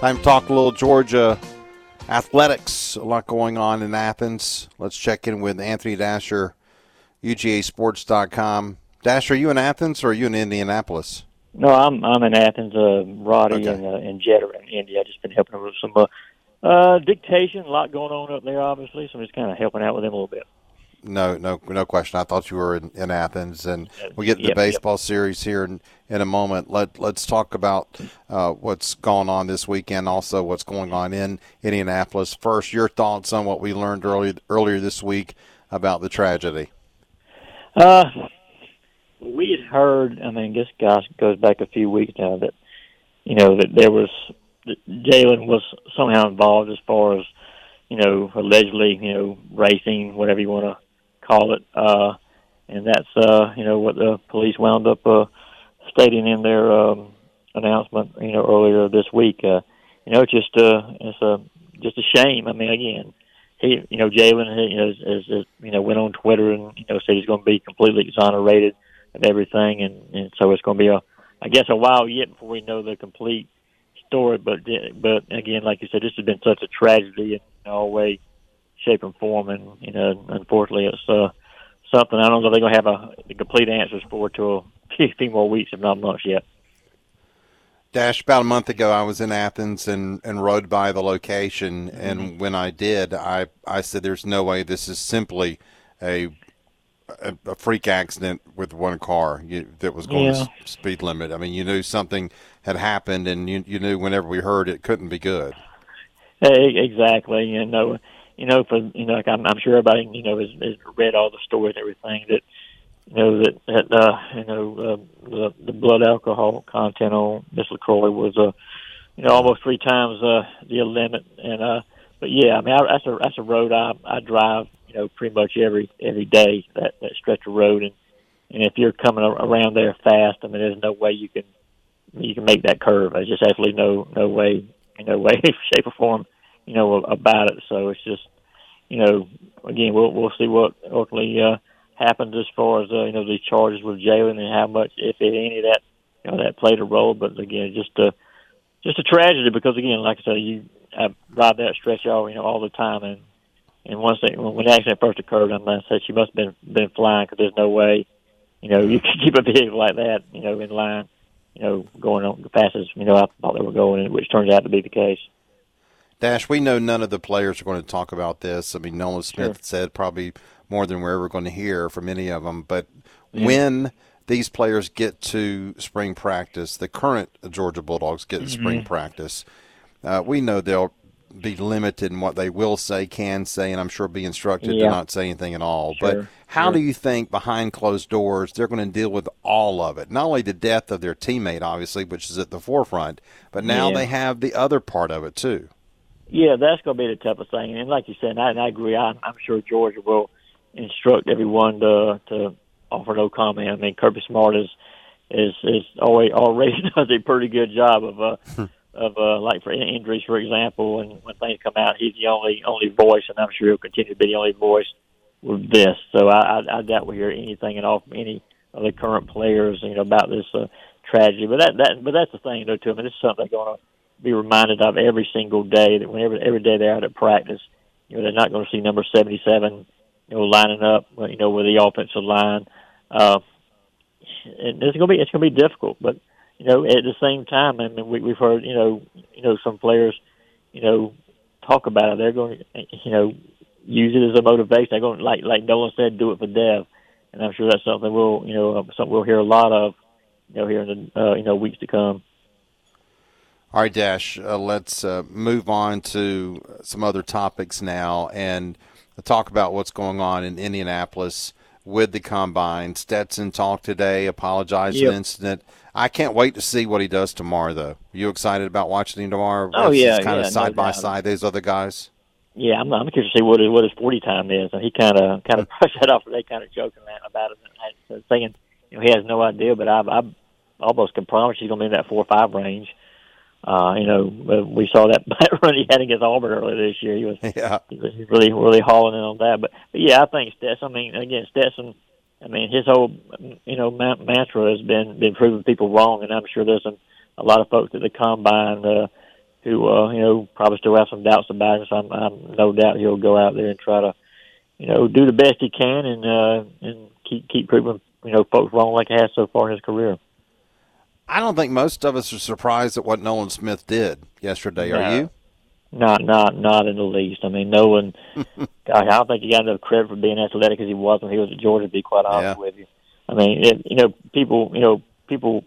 Time to talk a little Georgia athletics. A lot going on in Athens. Let's check in with Anthony Dasher, UGASports.com. Dasher, are you in Athens or are you in Indianapolis? No, I'm I'm in Athens. Uh, Roddy okay. and uh, and Jed are in India. I've just been helping them with some uh, uh, dictation. A lot going on up there, obviously. So I'm just kind of helping out with them a little bit. No, no, no question. I thought you were in, in Athens, and we'll get to the baseball yep. series here in, in a moment. Let Let's talk about uh, what's going on this weekend. Also, what's going on in Indianapolis. First, your thoughts on what we learned earlier earlier this week about the tragedy. Uh, we had heard. I mean, this gosh goes back a few weeks now that you know that there was Jalen was somehow involved as far as you know allegedly you know racing whatever you want to call it. Uh, and that's uh, you know what the police wound up uh, stating in their um, announcement, you know, earlier this week. Uh, you know, it's just uh, it's a just a shame. I mean, again, he, you know, Jalen, you know, is, is, you know, went on Twitter and you know said he's going to be completely exonerated of everything, and, and so it's going to be a, I guess, a while yet before we know the complete story. But but again, like you said, this has been such a tragedy in all way shape, and form. And you know, unfortunately, it's uh, something I don't know they're going to have a, a complete answers for till a few more weeks, if not months yet. Dash, about a month ago, I was in Athens and, and rode by the location. Mm-hmm. And when I did, I, I said, there's no way this is simply a a, a freak accident with one car you, that was going yeah. speed limit. I mean, you knew something had happened, and you you knew whenever we heard it couldn't be good. Hey, exactly. You know, you know, for you know, like I'm, I'm sure everybody you know has, has read all the stories and everything that you know that that uh, you know uh, the the blood alcohol content on Miss LeCroy was uh, you know almost three times uh, the limit, and uh, but yeah, I mean I, that's a that's a road I I drive you know pretty much every every day that that stretch of road, and and if you're coming around there fast, I mean there's no way you can you can make that curve. There's just absolutely no no way, no way, shape or form you know, about it. So it's just, you know, again, we'll we'll see what ultimately uh, happens as far as uh, you know these charges with Jalen and how much, if any, of that you know that played a role. But again, just a just a tragedy because again, like I said, you I ride that stretch all you know all the time, and and once they, when the accident first occurred, I'm gonna she must have been been flying because there's no way, you know, you can keep a vehicle like that, you know, in line, you know, going on fast as you know I thought they were going, which turns out to be the case. Dash, we know none of the players are going to talk about this. I mean, Nolan Smith sure. said probably more than we're ever going to hear from any of them. But yeah. when these players get to spring practice, the current Georgia Bulldogs get to mm-hmm. spring practice, uh, we know they'll be limited in what they will say, can say, and I'm sure be instructed yeah. to not say anything at all. Sure. But how sure. do you think behind closed doors they're going to deal with all of it? Not only the death of their teammate, obviously, which is at the forefront, but now yeah. they have the other part of it too. Yeah, that's going to be the toughest thing. And like you said, and I, and I agree. I, I'm sure Georgia will instruct everyone to to offer no comment. I mean, Kirby Smart is is is always already does a pretty good job of uh hmm. of uh like for injuries, for example, and when things come out, he's the only only voice, and I'm sure he'll continue to be the only voice with this. So I I, I doubt we hear anything at all from any of the current players, you know, about this uh, tragedy. But that that but that's the thing, though, too. I mean, this is something they're going to be reminded of every single day that whenever every day they're out at practice, you know, they're not going to see number 77, you know, lining up, you know, with the offensive line. Uh, and it's going to be it's going to be difficult, but you know, at the same time, I mean, we, we've heard, you know, you know, some players, you know, talk about it. They're going to, you know, use it as a motivation. They're going, like like Nolan said, do it for Dev, and I'm sure that's something we'll, you know, something we'll hear a lot of, you know, here in the, uh, you know, weeks to come. All right, Dash, uh, let's uh, move on to some other topics now and talk about what's going on in Indianapolis with the combine. Stetson talked today, apologized yep. for the incident. I can't wait to see what he does tomorrow, though. You excited about watching him tomorrow? Oh, yeah. kind yeah, of side no by side, these other guys? Yeah, I'm, I'm curious to see what his, what his 40 time is. And he kind of kind of brushed that off. They kind of joking about it and saying, you know, he has no idea, but I, I almost can promise he's going to be in that 4 or 5 range. Uh, you know, we saw that run he had against Auburn earlier this year. He was, yeah. he was really, really hauling in on that. But, but yeah, I think Stetson. I mean, again, Stetson. I mean, his whole, you know, mantra has been been proving people wrong, and I'm sure there's some, a lot of folks at the combine, uh, who uh, you know probably still have some doubts about it. So I'm, I'm no doubt he'll go out there and try to you know do the best he can and uh, and keep keep proving you know folks wrong like he has so far in his career. I don't think most of us are surprised at what Nolan Smith did yesterday. No. Are you? Not, not, not in the least. I mean, no one. I don't think he got enough credit for being athletic as he was when he was at Georgia. To be quite honest Yeah. with you, I mean, it, you know, people, you know, people,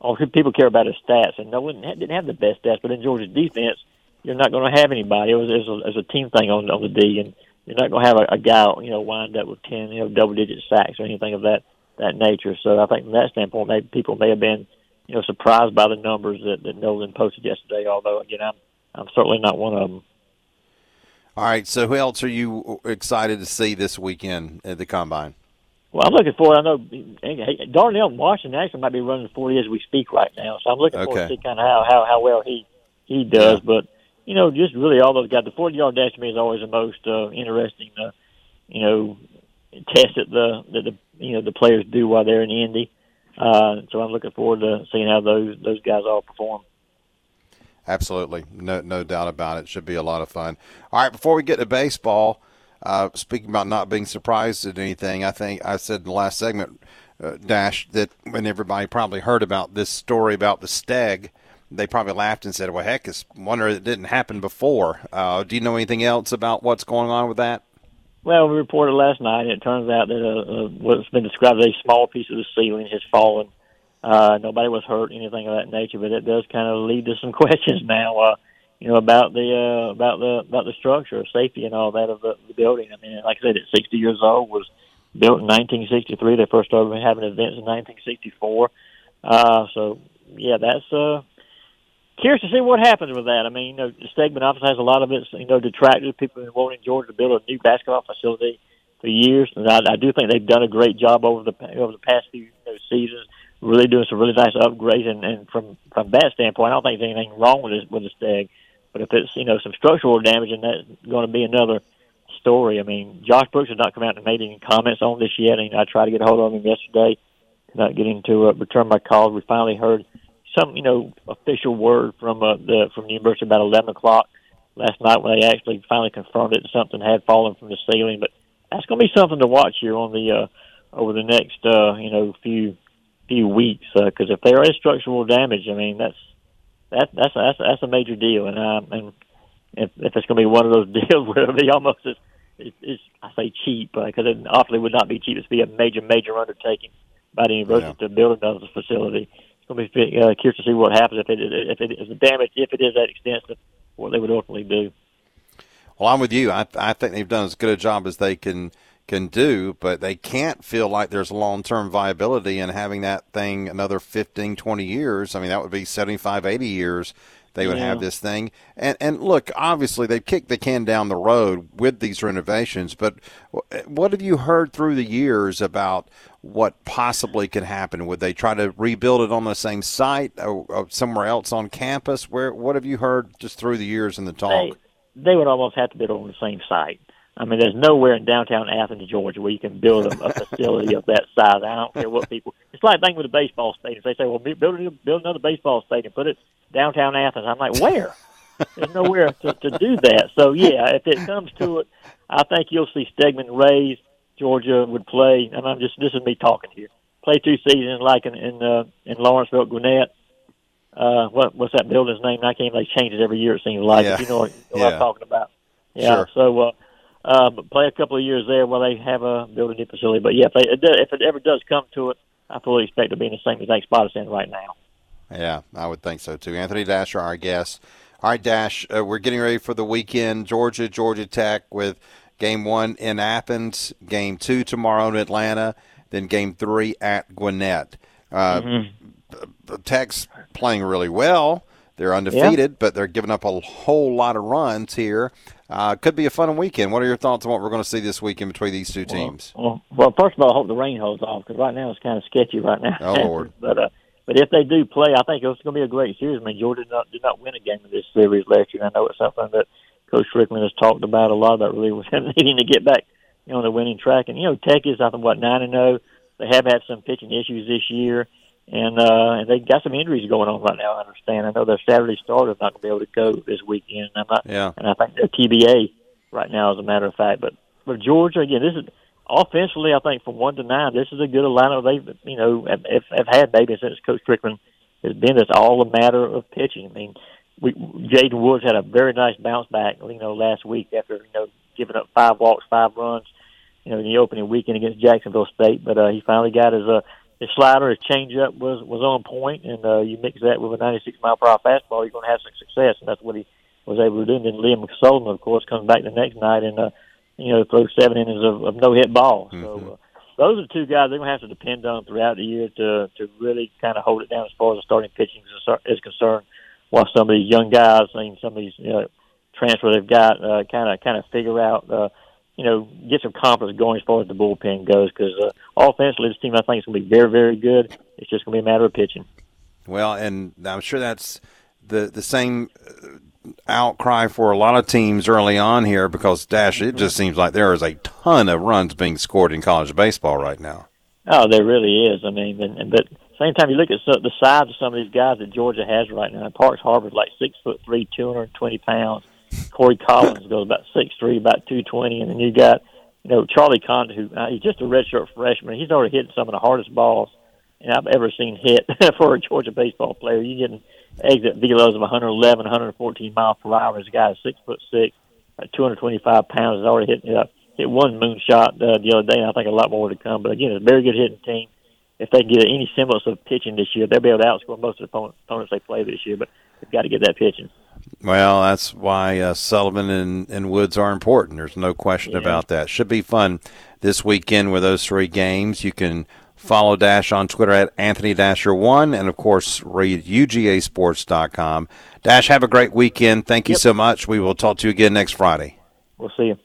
oh, people care about his stats, and no one didn't have the best stats. But in Georgia's defense, you're not going to have anybody. It was, it was, a, it was a team thing on on the D, and you're not going to have a, a guy, you know, wind up with ten, you know, double digit sacks or anything of that that nature. So I think from that standpoint, maybe people may have been, you know, surprised by the numbers that, that Nolan posted yesterday. Although again, I'm I'm certainly not one of them. All right. So, who else are you excited to see this weekend at the combine? Well, I'm looking forward. I know Darnell Washington actually might be running 40 as we speak right now, so I'm looking forward Okay. to see kind of how, how how well he he does. But you know, just really all those guys. The 40 yard dash to me is always the most uh, interesting. Uh, you know, test that the that the you know the players do while they're in Indy. Uh, so I'm looking forward to seeing how those those guys all perform. Absolutely, no, no doubt about it. Should be a lot of fun. All right, before we get to baseball, uh, speaking about not being surprised at anything, I think I said in the last segment, uh, Dash, that when everybody probably heard about this story about the steg, they probably laughed and said, "Well, heck, it's wonder it didn't happen before." Uh, do you know anything else about what's going on with that? Well, we reported last night, and it turns out that uh, uh, what's been described as a small piece of the ceiling has fallen. Uh, nobody was hurt, anything of that nature, but it does kind of lead to some questions now. Uh, you know about the uh, about the about the structure, safety, and all that of the, the building. I mean, like I said, it's 60 years old. Was built in 1963. They first started having events in 1964. Uh, so yeah, that's uh, curious to see what happens with that. I mean, you know, the Stegeman office has a lot of its, you know, detractors, people who wanting Georgia to build a new basketball facility for years, and I, I do think they've done a great job over the over the past few you know, seasons, really doing some really nice upgrades. And, and from from that standpoint, I don't think there's anything wrong with this with the Steg. But if it's you know some structural damage, and that's going to be another story. I mean, Josh Brooks has not come out and made any comments on this yet. And I tried to get a hold of him yesterday, not getting to uh, return my call. We finally heard some, you know, official word from uh, the from the university about eleven o'clock last night when they actually finally confirmed it. Something had fallen from the ceiling, but that's going to be something to watch here on the uh, over the next uh, you know few few weeks because if there is structural damage, I mean that's that that's that's that's a major deal, and um, and if, if it's going to be one of those deals where it'll be almost as it's, it's I say cheap because it obviously would not be cheap. It's be a major major undertaking by the university to build another facility. It's going to be uh, curious to see what happens if it if it is the damage if it is that extensive, what they would ultimately do. Well, I'm with you. I, I think they've done as good a job as they can can do, but they can't feel like there's long term viability in having that thing another 15, 20 years. I mean, that would be 75, 80 years they would Yeah. have this thing. And and look, obviously they've kicked the can down the road with these renovations, but what have you heard through the years about what possibly could happen? Would they try to rebuild it on the same site or, or somewhere else on campus? Where what have you heard just through the years in the They talk? they would almost have to build on the same site. I mean, there's nowhere in downtown Athens, Georgia, where you can build a, a facility of that size. I don't care what people. It's like thing with the baseball stadium. They say, "Well, build a- build another baseball stadium, put it downtown Athens." I'm like, where? There's nowhere to, to do that. So yeah, if it comes to it, I think you'll see Stegeman razed. Georgia would play, and I'm just this is me talking here. Play two seasons like in in, uh, in Lawrenceville, Gwinnett. Uh, what what's that building's name? I can't. They change it every year. It seems like. Yeah. If you know what, what Yeah. I'm talking about. Yeah. Sure. So, uh, uh, but play a couple of years there while they have a build a new facility. But yeah, if, they, it if it ever does come to it, I fully expect to be in the same exact spot it's in right now. Yeah, I would think so too. Anthony Dasher, our guest. All right, Dash, uh, we're getting ready for the weekend. Georgia, Georgia Tech with game one in Athens, game two tomorrow in Atlanta, then game three at Gwinnett. Uh, the Tech's playing really well. They're undefeated, but they're giving up a whole lot of runs here. Uh, could be a fun weekend. What are your thoughts on what we're going to see this weekend between these two teams? Well, well, first of all, I hope the rain holds off because right now it's kind of sketchy right now. Oh, Lord. but uh, but if they do play, I think it's going to be a great series. I mean, Georgia did not did not win a game in this series last year. I know it's something that Coach Stricklin has talked about a lot about really was needing to get back, you know, on the winning track. And you know, Tech is I think what nine and zero. They have had some pitching issues this year. And uh, and they got some injuries going on right now. I understand. I know their Saturday starter is not going to be able to go this weekend. I'm not, yeah. and I think they're TBA right now, as a matter of fact. But for Georgia, again, this is offensively. I think from one to nine, this is a good lineup. they've you know, have, have had maybe since Coach Stricklin has been. It's all a matter of pitching. I mean, we Jaden Woods had a very nice bounce back. You know, last week after you know giving up five walks, five runs. You know, in the opening weekend against Jacksonville State, but uh, he finally got his uh, his slider, his changeup was was on point, and uh, you mix that with a 96 mile per hour fastball, you're going to have some success, and that's what he was able to do. And then Liam Sullivan, of course, comes back the next night and uh, you know throws seven innings of, of no hit ball. Mm-hmm. So uh, those are two guys they're going to have to depend on throughout the year to to really kind of hold it down as far as the starting pitching is concerned. While some of these young guys, I mean, some of these you know, transfer they've got, kind of kind of figure out. Uh, you know, get some confidence going as far as the bullpen goes. Because uh, offensively, this team I think is going to be very, very good. It's just going to be a matter of pitching. Well, and I'm sure that's the the same uh, outcry for a lot of teams early on here because Dash, it just seems like there is a ton of runs being scored in college baseball right now. Oh, there really is. I mean, and, and but same time you look at the size of some of these guys that Georgia has right now. Parks Harbor's like six foot three, two hundred and twenty pounds. Corey Collins goes about six three, about two twenty, and then you got you know Charlie Condon, who uh, he's just a redshirt freshman. He's already hitting some of the hardest balls and I've ever seen hit for a Georgia baseball player. You getting exit velos of 111, 114 miles per hour. This guy is six foot six, 225 pounds. Has already hit uh, hit one moonshot uh, the other day, and I think a lot more to come. But again, it's a very good hitting team. If they get any semblance of pitching this year, they'll be able to outscore most of the opponents they play this year. But they've got to get that pitching. Well, that's why uh, Sullivan and, and Woods are important. There's no question yeah. about that. Should be fun this weekend with those three games. You can follow Dash on Twitter at Anthony Dasher1 and, of course, read UGAsports.com. Dash, have a great weekend. Thank you yep. so much. We will talk to you again next Friday. We'll see you.